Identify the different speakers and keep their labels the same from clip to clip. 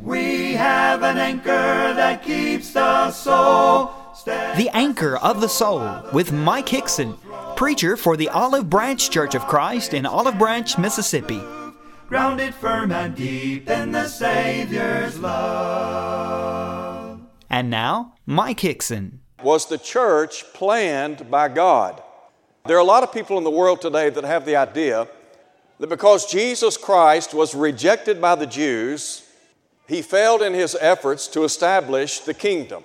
Speaker 1: We have an anchor that keeps the soul.
Speaker 2: The Anchor of the Soul with Mike Hickson, preacher for the Olive Branch Church of Christ in Olive Branch, Mississippi.
Speaker 1: grounded firm and deep in the Savior's love.
Speaker 2: And now, Mike Hickson.
Speaker 3: Was the church planned by God? There are a lot of people in the world today that have the idea that because Jesus Christ was rejected by the Jews, he failed in his efforts to establish the kingdom.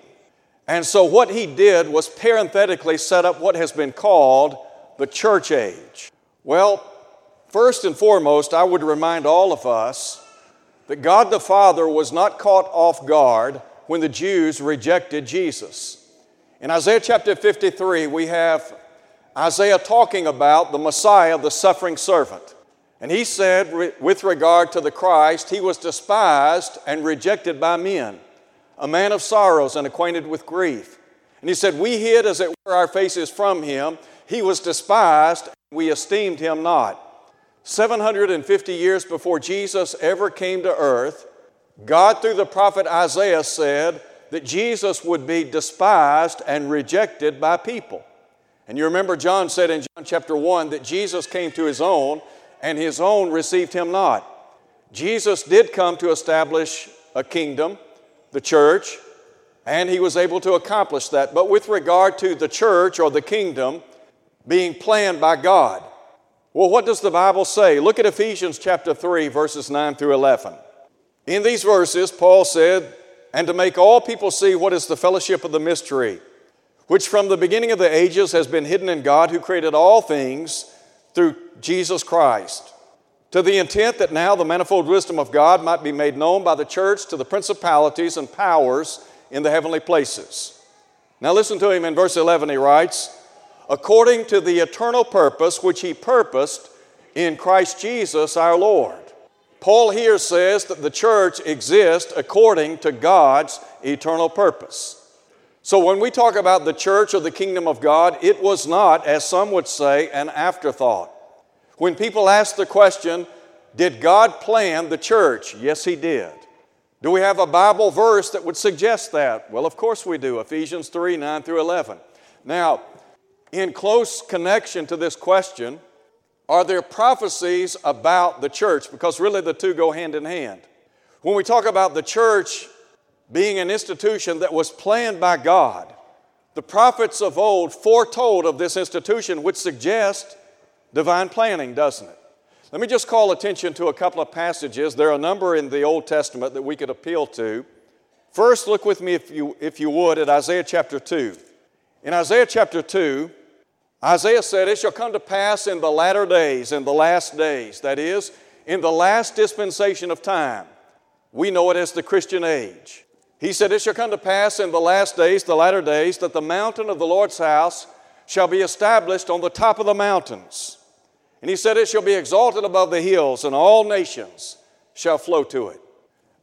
Speaker 3: And so, what he did was parenthetically set up what has been called the church age. Well, first and foremost, I would remind all of us that God the Father was not caught off guard when the Jews rejected Jesus. In Isaiah chapter 53, we have Isaiah talking about the Messiah, the suffering servant. And he said, with regard to the Christ, he was despised and rejected by men, a man of sorrows and acquainted with grief. And he said, We hid as it were our faces from him. He was despised, we esteemed him not. 750 years before Jesus ever came to earth, God, through the prophet Isaiah, said that Jesus would be despised and rejected by people. And you remember John said in John chapter 1 that Jesus came to his own, and his own received him not. Jesus did come to establish a kingdom, the church, and he was able to accomplish that. But with regard to the church or the kingdom being planned by God, well, what does the Bible say? Look at Ephesians chapter 3, verses 9 through 11. In these verses, Paul said, And to make all people see what is the fellowship of the mystery, which from the beginning of the ages has been hidden in God who created all things through Jesus Christ, to the intent that now the manifold wisdom of God might be made known by the church to the principalities and powers in the heavenly places. Now listen to him in verse 11, he writes, according to the eternal purpose which he purposed in Christ Jesus our Lord. Paul here says that the church exists according to God's eternal purpose. So when we talk about the church or the kingdom of God, it was not, as some would say, an afterthought. When people ask the question, did God plan the church? Yes, He did. Do we have a Bible verse that would suggest that? Well, of course we do. Ephesians 3 9 through 11. Now, in close connection to this question, are there prophecies about the church? Because really the two go hand in hand. When we talk about the church being an institution that was planned by God, the prophets of old foretold of this institution, which suggests divine planning, doesn't it? Let me just call attention to a couple of passages. There are a number in the Old Testament that we could appeal to. First, look with me, if you, if you would, at Isaiah chapter 2. In Isaiah chapter 2, Isaiah said, It shall come to pass in the latter days, in the last days, that is, in the last dispensation of time. We know it as the Christian age. He said, It shall come to pass in the last days, the latter days, that the mountain of the Lord's house shall be established on the top of the mountains. And he said, It shall be exalted above the hills, and all nations shall flow to it.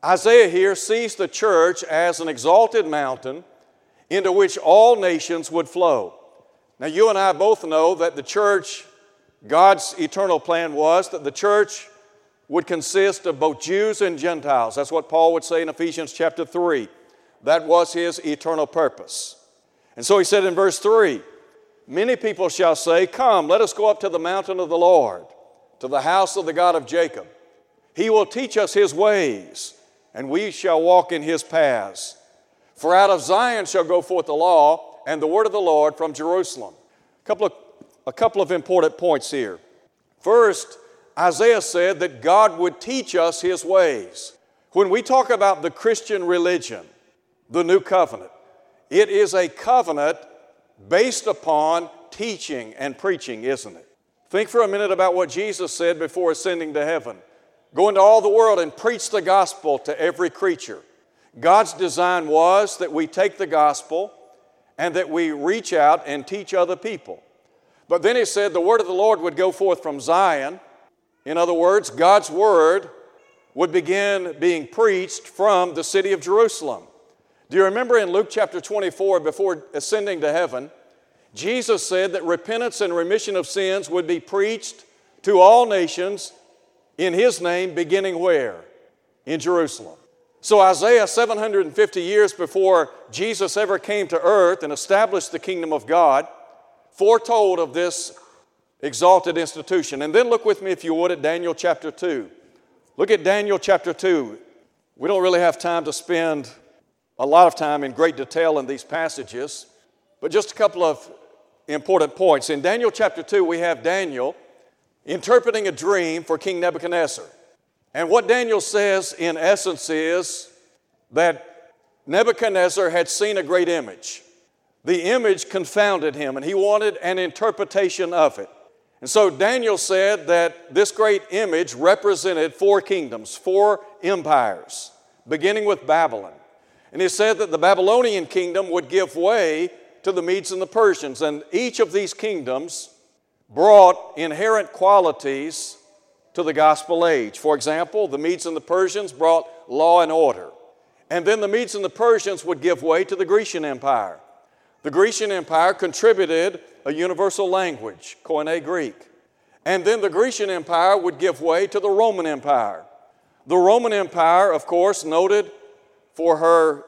Speaker 3: Isaiah here sees the church as an exalted mountain into which all nations would flow. Now, you and I both know that the church, God's eternal plan was that the church would consist of both Jews and Gentiles. That's what Paul would say in Ephesians chapter 3. That was his eternal purpose. And so he said in verse 3 Many people shall say, Come, let us go up to the mountain of the Lord, to the house of the God of Jacob. He will teach us his ways, and we shall walk in his paths. For out of Zion shall go forth the law and the word of the Lord from Jerusalem. A couple of, a couple of important points here. First, Isaiah said that God would teach us his ways. When we talk about the Christian religion, the new covenant, it is a covenant based upon teaching and preaching, isn't it? Think for a minute about what Jesus said before ascending to heaven go into all the world and preach the gospel to every creature. God's design was that we take the gospel and that we reach out and teach other people. But then he said the word of the Lord would go forth from Zion. In other words, God's word would begin being preached from the city of Jerusalem. Do you remember in Luke chapter 24, before ascending to heaven, Jesus said that repentance and remission of sins would be preached to all nations in His name, beginning where? In Jerusalem. So, Isaiah, 750 years before Jesus ever came to earth and established the kingdom of God, foretold of this exalted institution. And then look with me, if you would, at Daniel chapter 2. Look at Daniel chapter 2. We don't really have time to spend a lot of time in great detail in these passages, but just a couple of important points. In Daniel chapter 2, we have Daniel interpreting a dream for King Nebuchadnezzar. And what Daniel says, in essence, is that Nebuchadnezzar had seen a great image. The image confounded him, and he wanted an interpretation of it. And so Daniel said that this great image represented four kingdoms, four empires, beginning with Babylon. And he said that the Babylonian kingdom would give way to the Medes and the Persians, and each of these kingdoms brought inherent qualities to the gospel age. For example, the Medes and the Persians brought law and order. And then the Medes and the Persians would give way to the Grecian Empire. The Grecian Empire contributed a universal language, Koine Greek. And then the Grecian Empire would give way to the Roman Empire. The Roman Empire, of course, noted for her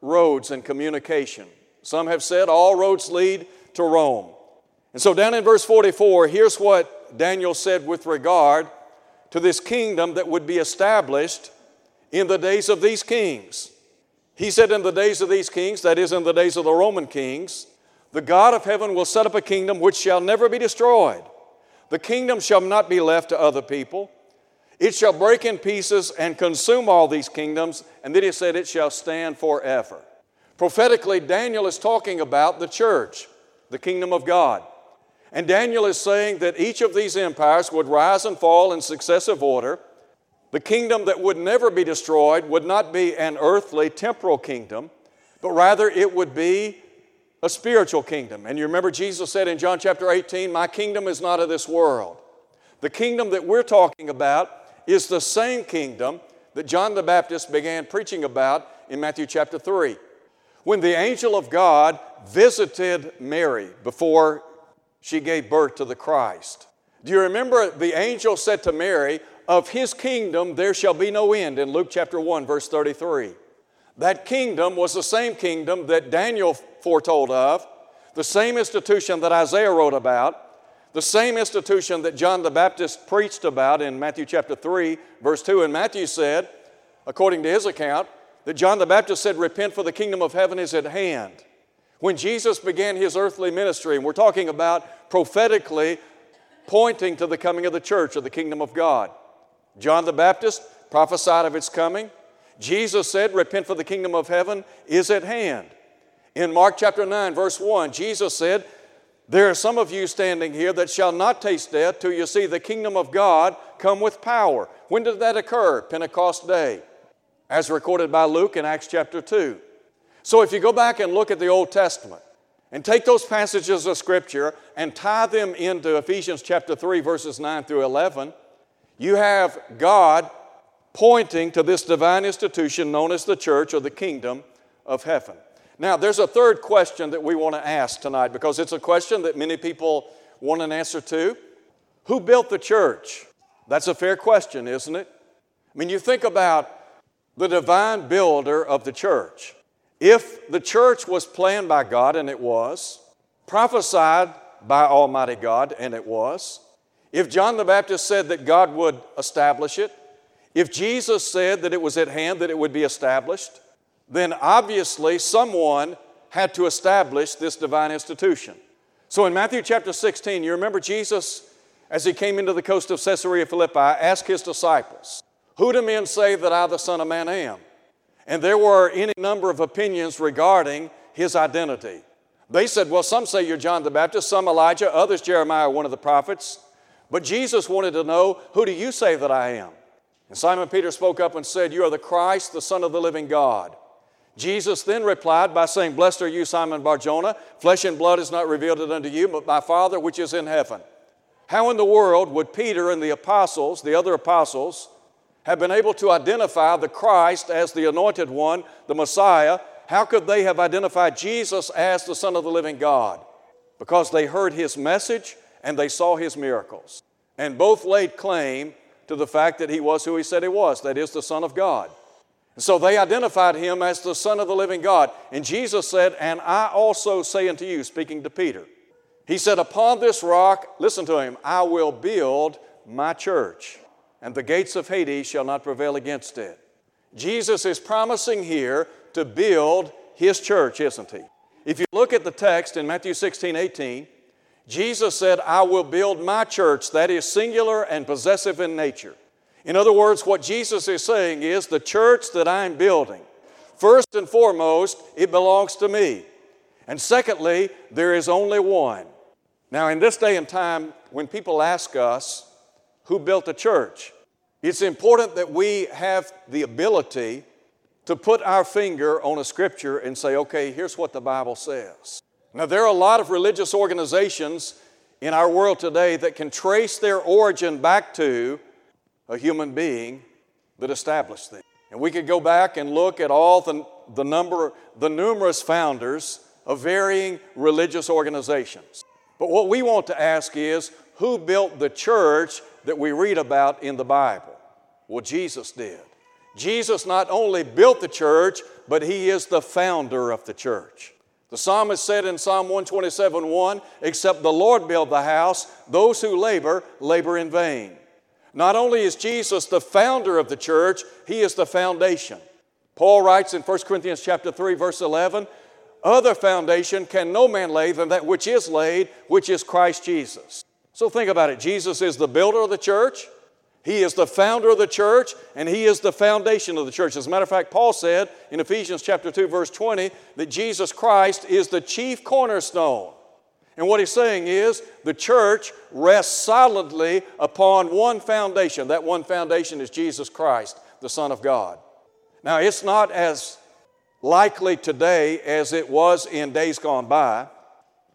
Speaker 3: roads and communication. Some have said all roads lead to Rome. And so, down in verse 44, here's what Daniel said with regard to this kingdom that would be established in the days of these kings. He said, In the days of these kings, that is, in the days of the Roman kings, the God of heaven will set up a kingdom which shall never be destroyed. The kingdom shall not be left to other people. It shall break in pieces and consume all these kingdoms, and then he said, It shall stand forever. Prophetically, Daniel is talking about the church, the kingdom of God. And Daniel is saying that each of these empires would rise and fall in successive order. The kingdom that would never be destroyed would not be an earthly, temporal kingdom, but rather it would be a spiritual kingdom. And you remember Jesus said in John chapter 18, My kingdom is not of this world. The kingdom that we're talking about is the same kingdom that John the Baptist began preaching about in Matthew chapter 3. When the angel of God visited Mary before she gave birth to the Christ. Do you remember the angel said to Mary, Of his kingdom there shall be no end, in Luke chapter 1, verse 33. That kingdom was the same kingdom that Daniel foretold of, the same institution that Isaiah wrote about, the same institution that John the Baptist preached about in Matthew chapter 3, verse 2. And Matthew said, according to his account, that John the Baptist said, Repent, for the kingdom of heaven is at hand. When Jesus began his earthly ministry, and we're talking about prophetically pointing to the coming of the church of the kingdom of God. John the Baptist prophesied of its coming. Jesus said, Repent for the kingdom of heaven is at hand. In Mark chapter 9, verse 1, Jesus said, There are some of you standing here that shall not taste death till you see the kingdom of God come with power. When did that occur? Pentecost Day, as recorded by Luke in Acts chapter 2. So if you go back and look at the Old Testament and take those passages of Scripture and tie them into Ephesians chapter 3, verses 9 through 11, you have God pointing to this divine institution known as the church or the kingdom of heaven. Now, there's a third question that we want to ask tonight because it's a question that many people want an answer to. Who built the church? That's a fair question, isn't it? I mean, you think about the divine builder of the church. If the church was planned by God, and it was, prophesied by Almighty God, and it was, if John the Baptist said that God would establish it, if Jesus said that it was at hand that it would be established, then obviously someone had to establish this divine institution. So in Matthew chapter 16, you remember Jesus, as he came into the coast of Caesarea Philippi, asked his disciples, Who do men say that I, the Son of Man, am? And there were any number of opinions regarding his identity. They said, well, some say you're John the Baptist, some Elijah, others Jeremiah, one of the prophets. But Jesus wanted to know, who do you say that I am? And Simon Peter spoke up and said, You are the Christ, the Son of the living God. Jesus then replied by saying, Blessed are you, Simon Barjona. Flesh and blood is not revealed it unto you, but my Father which is in heaven. How in the world would Peter and the apostles, the other apostles, have been able to identify the Christ as the anointed one, the Messiah, how could they have identified Jesus as the Son of the living God? Because they heard his message and they saw his miracles. And both laid claim to the fact that he was who he said he was, that is, the Son of God. And So they identified him as the Son of the living God. And Jesus said, And I also say unto you, speaking to Peter, He said, Upon this rock, listen to him, I will build my church, and the gates of Hades shall not prevail against it. Jesus is promising here to build his church, isn't he? If you look at the text in Matthew 16, 18, Jesus said, I will build my church, that is singular and possessive in nature. In other words, what Jesus is saying is the church that I'm building, first and foremost, it belongs to me. And secondly, there is only one. Now, in this day and time, when people ask us who built the church, it's important that we have the ability to put our finger on a scripture and say, okay, here's what the Bible says. Now, there are a lot of religious organizations in our world today that can trace their origin back to a human being that established them. And we could go back and look at all the, the number, the numerous founders of varying religious organizations. But what we want to ask is who built the church that we read about in the Bible? Well, Jesus did. Jesus not only built the church, but he is the founder of the church. The psalmist said in Psalm 127 1, Except the Lord build the house, those who labor, labor in vain. Not only is Jesus the founder of the church, he is the foundation. Paul writes in 1 Corinthians chapter 3 verse 11, other foundation can no man lay than that which is laid, which is Christ Jesus. So think about it. Jesus is the builder of the church. He is the founder of the church and he is the foundation of the church. As a matter of fact, Paul said in Ephesians chapter 2 verse 20 that Jesus Christ is the chief cornerstone. And what he's saying is the church rests solidly upon one foundation. That one foundation is Jesus Christ, the Son of God. Now, it's not as likely today as it was in days gone by,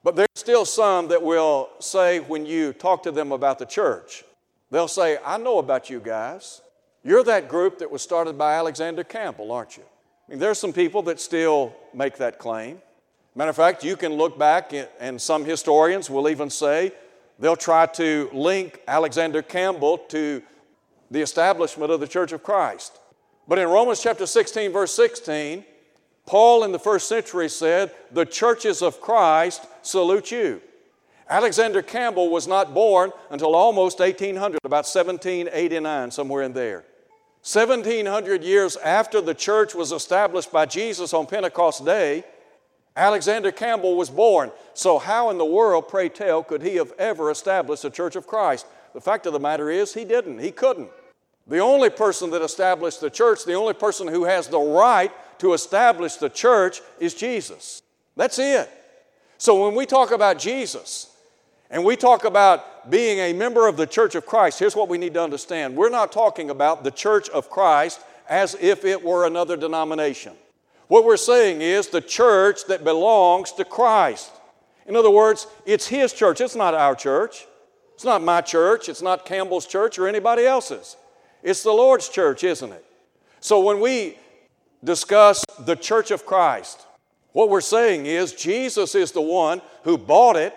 Speaker 3: but there's still some that will say when you talk to them about the church, they'll say, I know about you guys. You're that group that was started by Alexander Campbell, aren't you? I mean, there's some people that still make that claim. Matter of fact, you can look back, and some historians will even say they'll try to link Alexander Campbell to the establishment of the Church of Christ. But in Romans chapter 16, verse 16, Paul in the first century said, The churches of Christ salute you. Alexander Campbell was not born until almost 1800, about 1789, somewhere in there. 1700 years after the church was established by Jesus on Pentecost Day, Alexander Campbell was born. So, how in the world, pray tell, could he have ever established the church of Christ? The fact of the matter is, he didn't. He couldn't. The only person that established the church, the only person who has the right to establish the church is Jesus. That's it. So, when we talk about Jesus and we talk about being a member of the church of Christ, here's what we need to understand. We're not talking about the church of Christ as if it were another denomination. What we're saying is the church that belongs to Christ. In other words, it's His church, it's not our church. It's not my church, it's not Campbell's church or anybody else's. It's the Lord's church, isn't it? So when we discuss the church of Christ, what we're saying is Jesus is the one who bought it,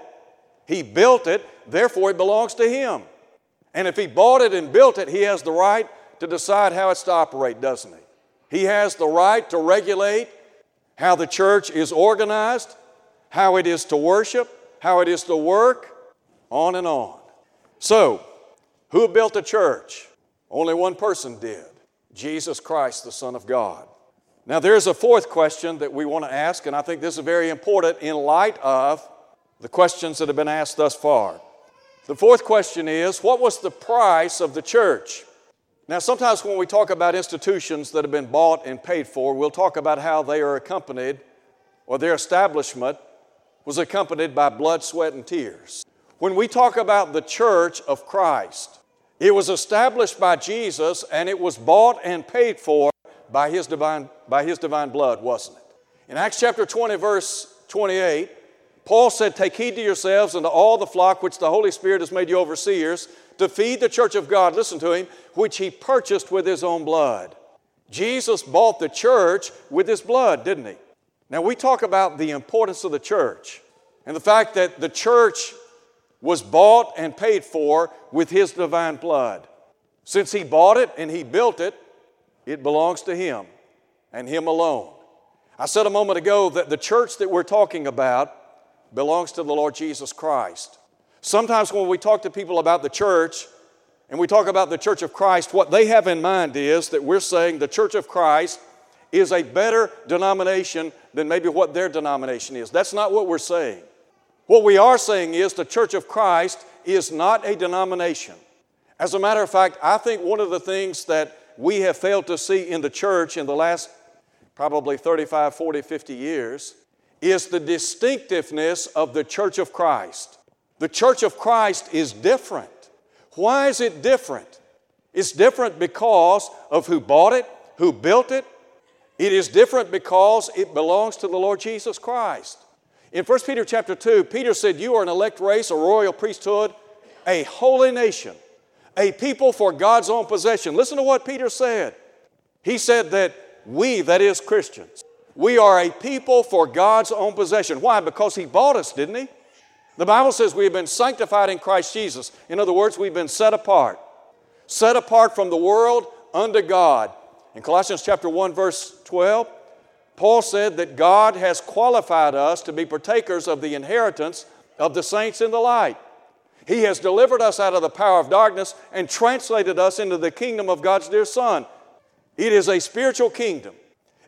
Speaker 3: He built it, therefore it belongs to Him. And if He bought it and built it, He has the right to decide how it's to operate, doesn't He? He has the right to regulate how the church is organized, how it is to worship, how it is to work, on and on. So, who built the church? Only one person did Jesus Christ, the Son of God. Now, there's a fourth question that we want to ask, and I think this is very important in light of the questions that have been asked thus far. The fourth question is What was the price of the church? Now, sometimes when we talk about institutions that have been bought and paid for, we'll talk about how they are accompanied or their establishment was accompanied by blood, sweat, and tears. When we talk about the church of Christ, it was established by Jesus and it was bought and paid for by his divine, by his divine blood, wasn't it? In Acts chapter 20, verse 28, Paul said, Take heed to yourselves and to all the flock which the Holy Spirit has made you overseers to feed the church of God, listen to him, which he purchased with his own blood. Jesus bought the church with his blood, didn't he? Now, we talk about the importance of the church and the fact that the church was bought and paid for with his divine blood. Since he bought it and he built it, it belongs to him. and Him alone. I said a moment ago that the church that we're talking about belongs to the Lord Jesus Christ. Sometimes when we talk to people about the church and we talk about the church of Christ, what they have in mind is that we're saying the church of Christ is a better denomination than maybe what their denomination is. That's not what we're saying. What we are saying is the church of Christ is not a denomination. As a matter of fact, I think one of the things that we have failed to see in the church in the last probably 35, 40, 50 years is the distinctiveness of the church of Christ. The church of Christ is different. Why is it different? It's different because of who bought it, who built it. It is different because it belongs to the Lord Jesus Christ. In 1 Peter chapter 2, Peter said, You are an elect race, a royal priesthood, a holy nation, a people for God's own possession. Listen to what Peter said. He said that we, that is Christians, we are a people for God's own possession. Why? Because He bought us, didn't He? The Bible says we have been sanctified in Christ Jesus. In other words, we've been set apart. Set apart from the world unto God. In Colossians chapter 1, verse 12, Paul said that God has qualified us to be partakers of the inheritance of the saints in the light. He has delivered us out of the power of darkness and translated us into the kingdom of God's dear Son. It is a spiritual kingdom.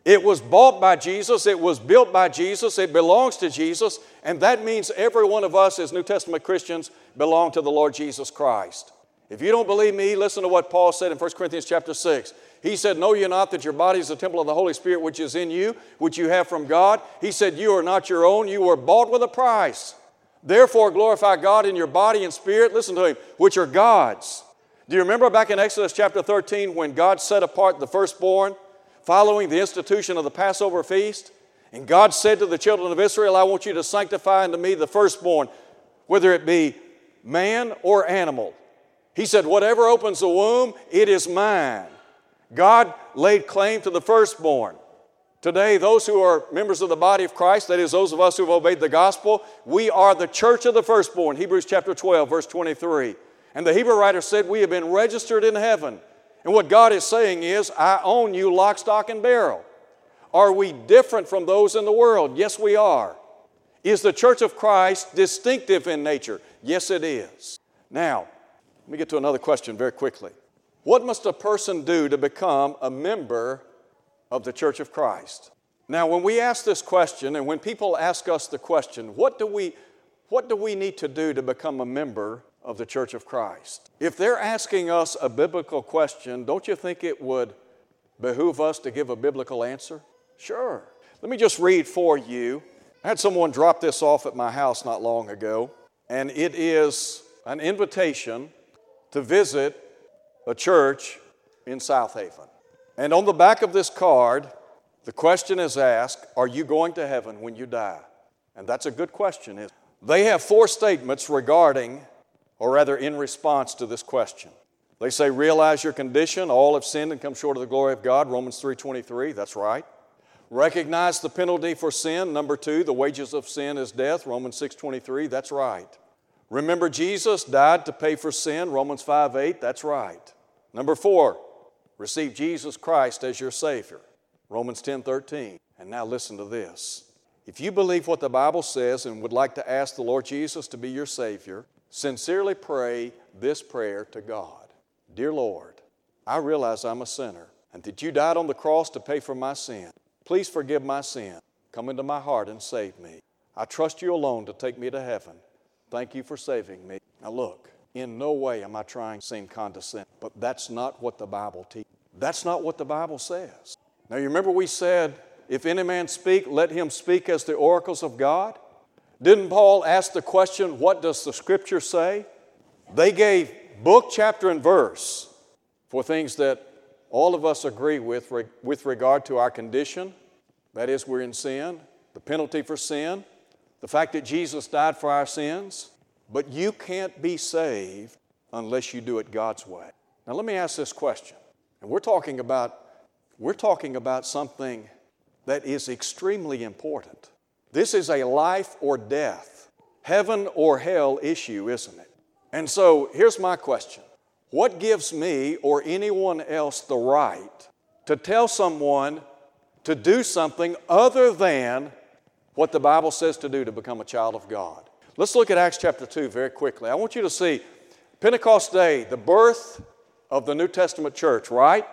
Speaker 3: It was bought by Jesus, it was built by Jesus, it belongs to Jesus, and that means every one of us as New Testament Christians belong to the Lord Jesus Christ. If you don't believe me, listen to what Paul said in 1 Corinthians chapter 6. He said, Know you not that your body is the temple of the Holy Spirit which is in you, which you have from God? He said, You are not your own, you were bought with a price. Therefore, glorify God in your body and spirit, listen to him, which are God's. Do you remember back in Exodus chapter 13 when God set apart the firstborn following the institution of the Passover feast? And God said to the children of Israel, I want you to sanctify unto me the firstborn, whether it be man or animal. He said, Whatever opens the womb, it is mine. God laid claim to the firstborn. Today, those who are members of the body of Christ, that is, those of us who have obeyed the gospel, we are the church of the firstborn. Hebrews chapter 12, verse 23. And the Hebrew writer said, We have been registered in heaven. And what God is saying is, I own you lock, stock, and barrel. Are we different from those in the world? Yes, we are. Is the church of Christ distinctive in nature? Yes, it is. Now, let me get to another question very quickly. What must a person do to become a member of the Church of Christ. Now, when we ask this question, and when people ask us the question, what do we, what do we need to do to become a member of the Church of Christ? If they're asking us a biblical question, don't you think it would behoove us to give a biblical answer? Sure. Let me just read for you. I had someone drop this off at my house not long ago, and it is an invitation to visit a church in Southaven. And on the back of this card, the question is asked Are you going to heaven when you die? And that's a good question. They have four statements regarding, or rather in response to this question. They say, Realize your condition, all have sinned and come short of the glory of God, Romans 3.23, that's right. Recognize the penalty for sin, number two, the wages of sin is death, Romans 6.23, that's right. Remember Jesus died to pay for sin, Romans 5.8, that's right. Number four, Receive Jesus Christ as your Savior. Romans 10 13. And now listen to this. If you believe what the Bible says and would like to ask the Lord Jesus to be your Savior, sincerely pray this prayer to God Dear Lord, I realize I'm a sinner and that you died on the cross to pay for my sin. Please forgive my sin. Come into my heart and save me. I trust you alone to take me to heaven. Thank you for saving me. Now, look, in no way am I trying to seem condescending, but that's not what the Bible teaches. That's not what the Bible says. Now, you remember we said, if any man speak, let him speak as the oracles of God? Didn't Paul ask the question, what does the scripture say? They gave book, chapter, and verse for things that all of us agree with with regard to our condition. That is, we're in sin, the penalty for sin, the fact that Jesus died for our sins, but you can't be saved unless you do it God's way. Now let me ask this question. And we're talking about we're talking about something that is extremely important. This is a life or death, heaven or hell issue, isn't it? And so here's my question What gives me or anyone else the right to tell someone to do something other than what the Bible says to do to become a child of God. Let's look at Acts chapter 2 very quickly. I want you to see Pentecost Day, the birth of the New Testament church, right?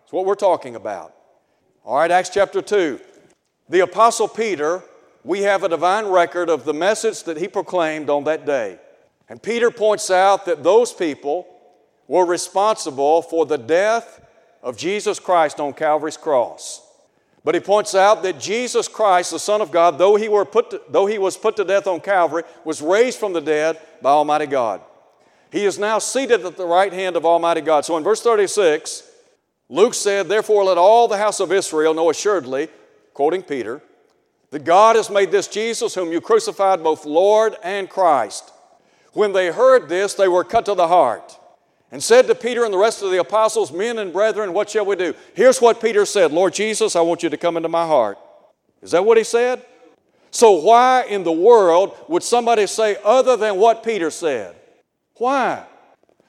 Speaker 3: That's what we're talking about. All right, Acts chapter 2. The Apostle Peter, we have a divine record of the message that he proclaimed on that day. And Peter points out that those people were responsible for the death of Jesus Christ on Calvary's cross. But he points out that Jesus Christ, the Son of God, though he, were put to, though he was put to death on Calvary, was raised from the dead by Almighty God. He is now seated at the right hand of Almighty God. So in verse 36, Luke said, Therefore let all the house of Israel know assuredly, quoting Peter, that God has made this Jesus, whom you crucified, both Lord and Christ. When they heard this, they were cut to the heart and said to Peter and the rest of the apostles, Men and brethren, what shall we do? Here's what Peter said Lord Jesus, I want you to come into my heart. Is that what he said? So, why in the world would somebody say other than what Peter said? Why?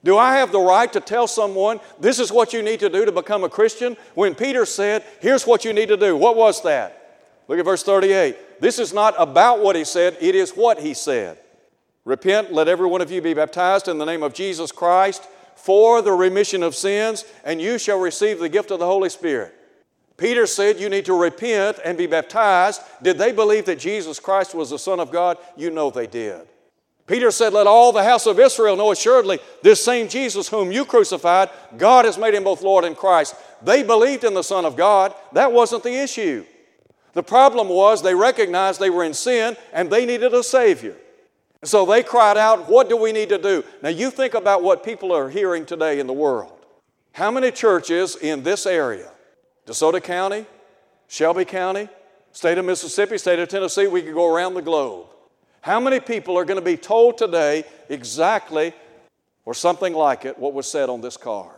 Speaker 3: Do I have the right to tell someone this is what you need to do to become a Christian? When Peter said, Here's what you need to do. What was that? Look at verse 38. This is not about what he said, it is what he said. Repent, let every one of you be baptized in the name of Jesus Christ for the remission of sins, and you shall receive the gift of the Holy Spirit. Peter said you need to repent and be baptized. Did they believe that Jesus Christ was the Son of God? You know they did. Peter said, Let all the house of Israel know assuredly this same Jesus whom you crucified, God has made him both Lord and Christ. They believed in the Son of God. That wasn't the issue. The problem was they recognized they were in sin and they needed a Savior. So they cried out, What do we need to do? Now you think about what people are hearing today in the world. How many churches in this area, DeSoto County, Shelby County, state of Mississippi, state of Tennessee, we could go around the globe. How many people are going to be told today exactly, or something like it, what was said on this card?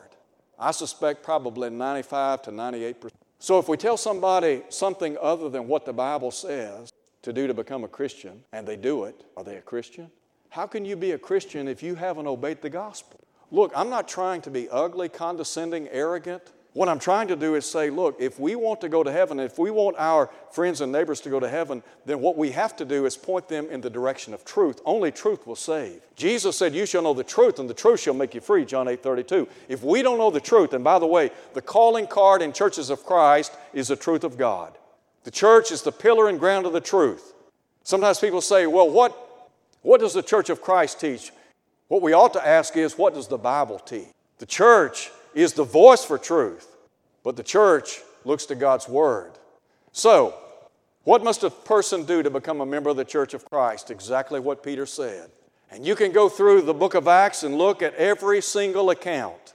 Speaker 3: I suspect probably 95 to 98 percent. So if we tell somebody something other than what the Bible says, to do to become a Christian and they do it, are they a Christian? How can you be a Christian if you haven't obeyed the gospel? Look, I'm not trying to be ugly, condescending, arrogant. What I'm trying to do is say, look, if we want to go to heaven, if we want our friends and neighbors to go to heaven, then what we have to do is point them in the direction of truth. Only truth will save. Jesus said, You shall know the truth, and the truth shall make you free, John 8 32. If we don't know the truth, and by the way, the calling card in churches of Christ is the truth of God. The church is the pillar and ground of the truth. Sometimes people say, well, what, what does the church of Christ teach? What we ought to ask is, what does the Bible teach? The church is the voice for truth, but the church looks to God's Word. So, what must a person do to become a member of the church of Christ? Exactly what Peter said. And you can go through the book of Acts and look at every single account.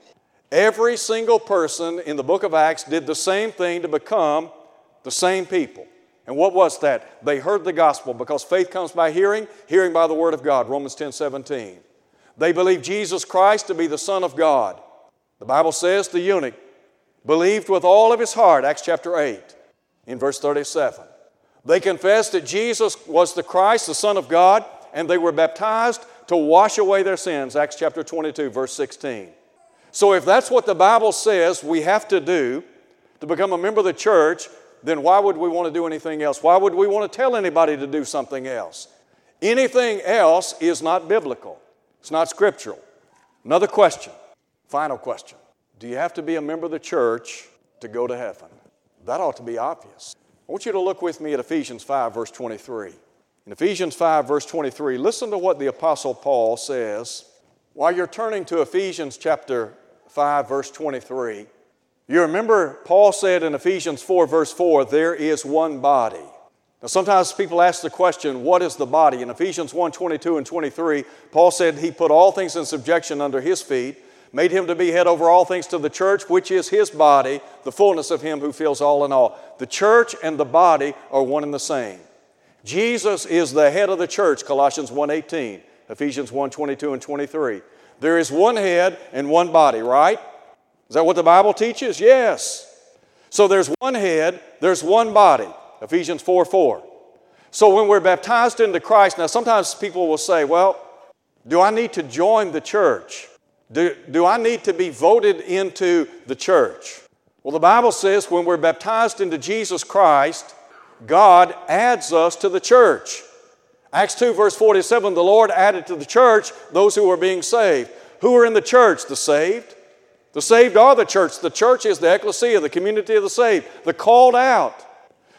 Speaker 3: Every single person in the book of Acts did the same thing to become the same people. And what was that? They heard the gospel because faith comes by hearing, hearing by the word of God, Romans 10 17. They believed Jesus Christ to be the Son of God. The Bible says the eunuch believed with all of his heart, Acts chapter 8, in verse 37. They confessed that Jesus was the Christ, the Son of God, and they were baptized to wash away their sins, Acts chapter 22, verse 16. So, if that's what the Bible says we have to do to become a member of the church, then why would we want to do anything else? Why would we want to tell anybody to do something else? Anything else is not biblical, it's not scriptural. Another question, final question Do you have to be a member of the church to go to heaven? That ought to be obvious. I want you to look with me at Ephesians 5, verse 23. In Ephesians 5, verse 23, listen to what the Apostle Paul says. While you're turning to Ephesians chapter 5, verse 23, you remember Paul said in Ephesians 4, verse 4, there is one body. Now, sometimes people ask the question, what is the body? In Ephesians 1 22 and 23, Paul said he put all things in subjection under his feet, made him to be head over all things to the church, which is his body, the fullness of him who fills all in all. The church and the body are one and the same. Jesus is the head of the church, Colossians 1 18, Ephesians 1 22 and 23. There is one head and one body, right? Is that what the Bible teaches? Yes. So there's one head, there's one body. Ephesians 4 4. So when we're baptized into Christ, now sometimes people will say, well, do I need to join the church? Do, do I need to be voted into the church? Well, the Bible says when we're baptized into Jesus Christ, God adds us to the church. Acts 2, verse 47 the Lord added to the church those who were being saved. Who are in the church? The saved. The saved are the church. The church is the ecclesia, the community of the saved, the called out.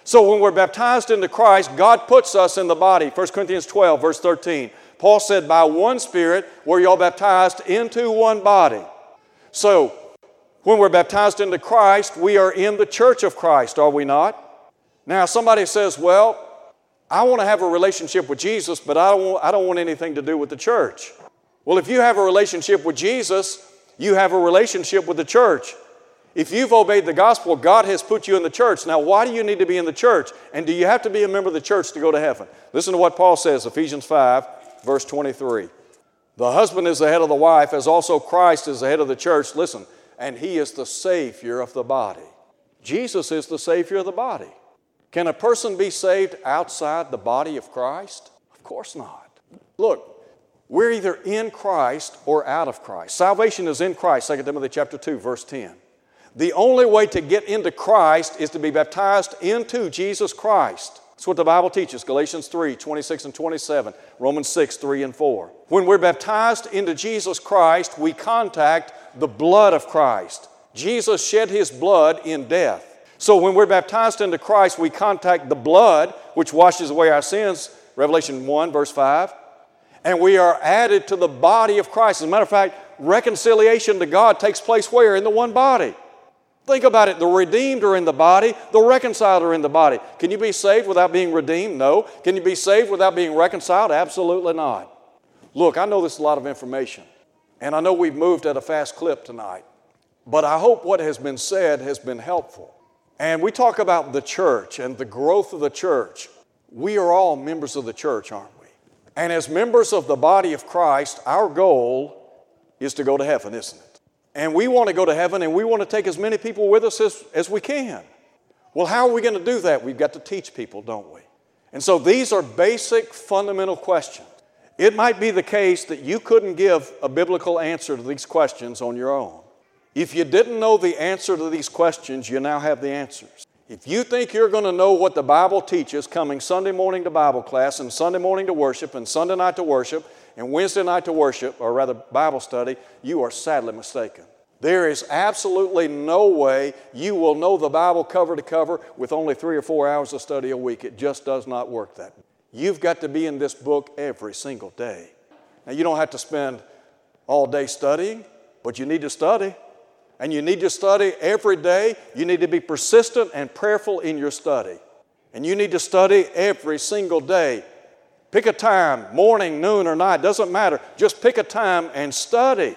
Speaker 3: So when we're baptized into Christ, God puts us in the body. 1 Corinthians 12, verse 13. Paul said, By one Spirit were you all baptized into one body. So when we're baptized into Christ, we are in the church of Christ, are we not? Now, somebody says, Well, I want to have a relationship with Jesus, but I don't, want, I don't want anything to do with the church. Well, if you have a relationship with Jesus, you have a relationship with the church. If you've obeyed the gospel, God has put you in the church. Now, why do you need to be in the church? And do you have to be a member of the church to go to heaven? Listen to what Paul says, Ephesians 5, verse 23. The husband is the head of the wife, as also Christ is the head of the church. Listen, and he is the Savior of the body. Jesus is the Savior of the body. Can a person be saved outside the body of Christ? Of course not. Look, we're either in Christ or out of Christ. Salvation is in Christ, 2 Timothy chapter 2, verse 10. The only way to get into Christ is to be baptized into Jesus Christ. That's what the Bible teaches Galatians 3 26 and 27, Romans 6 3 and 4. When we're baptized into Jesus Christ, we contact the blood of Christ. Jesus shed his blood in death. So when we're baptized into Christ, we contact the blood which washes away our sins, Revelation 1, verse 5. And we are added to the body of Christ. As a matter of fact, reconciliation to God takes place where? In the one body. Think about it. The redeemed are in the body, the reconciled are in the body. Can you be saved without being redeemed? No. Can you be saved without being reconciled? Absolutely not. Look, I know this is a lot of information, and I know we've moved at a fast clip tonight, but I hope what has been said has been helpful. And we talk about the church and the growth of the church. We are all members of the church, aren't we? And as members of the body of Christ, our goal is to go to heaven, isn't it? And we want to go to heaven and we want to take as many people with us as, as we can. Well, how are we going to do that? We've got to teach people, don't we? And so these are basic, fundamental questions. It might be the case that you couldn't give a biblical answer to these questions on your own. If you didn't know the answer to these questions, you now have the answers. If you think you're going to know what the Bible teaches coming Sunday morning to Bible class and Sunday morning to worship and Sunday night to worship and Wednesday night to worship, or rather Bible study, you are sadly mistaken. There is absolutely no way you will know the Bible cover to cover with only three or four hours of study a week. It just does not work that way. You've got to be in this book every single day. Now, you don't have to spend all day studying, but you need to study. And you need to study every day. You need to be persistent and prayerful in your study. And you need to study every single day. Pick a time, morning, noon, or night, doesn't matter. Just pick a time and study.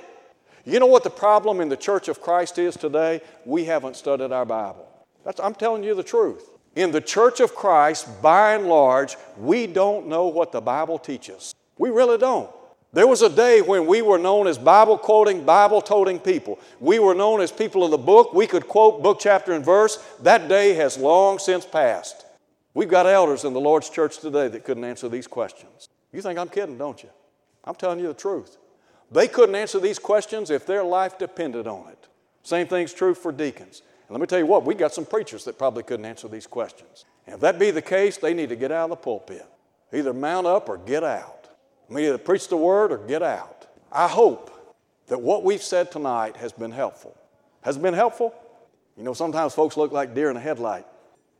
Speaker 3: You know what the problem in the church of Christ is today? We haven't studied our Bible. That's, I'm telling you the truth. In the church of Christ, by and large, we don't know what the Bible teaches. We really don't. There was a day when we were known as Bible quoting, Bible toting people. We were known as people of the book. We could quote book, chapter, and verse. That day has long since passed. We've got elders in the Lord's church today that couldn't answer these questions. You think I'm kidding, don't you? I'm telling you the truth. They couldn't answer these questions if their life depended on it. Same thing's true for deacons. And let me tell you what, we've got some preachers that probably couldn't answer these questions. And if that be the case, they need to get out of the pulpit. Either mount up or get out. I mean, either preach the word or get out. I hope that what we've said tonight has been helpful. Has it been helpful? You know, sometimes folks look like deer in a headlight.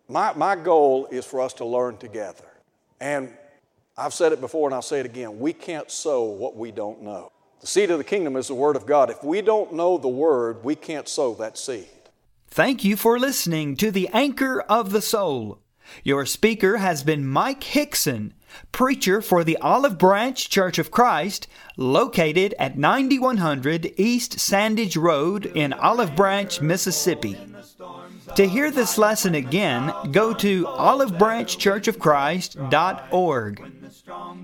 Speaker 3: My, my goal is for us to learn together. And I've said it before and I'll say it again we can't sow what we don't know. The seed of the kingdom is the Word of God. If we don't know the Word, we can't sow that seed.
Speaker 2: Thank you for listening to the Anchor of the Soul. Your speaker has been Mike Hickson, preacher for the Olive Branch Church of Christ, located at 9100 East Sandidge Road in Olive Branch, Mississippi. To hear this lesson again, go to olivebranchchurchofchrist.org.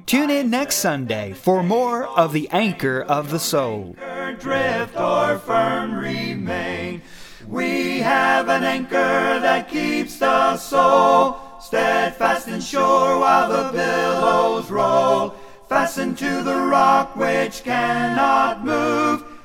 Speaker 2: Tune in next Sunday for more of the Anchor of the Soul.
Speaker 1: Drift or firm remain. We have an anchor that keeps the soul steadfast and sure while the billows roll. Fastened to the rock which cannot move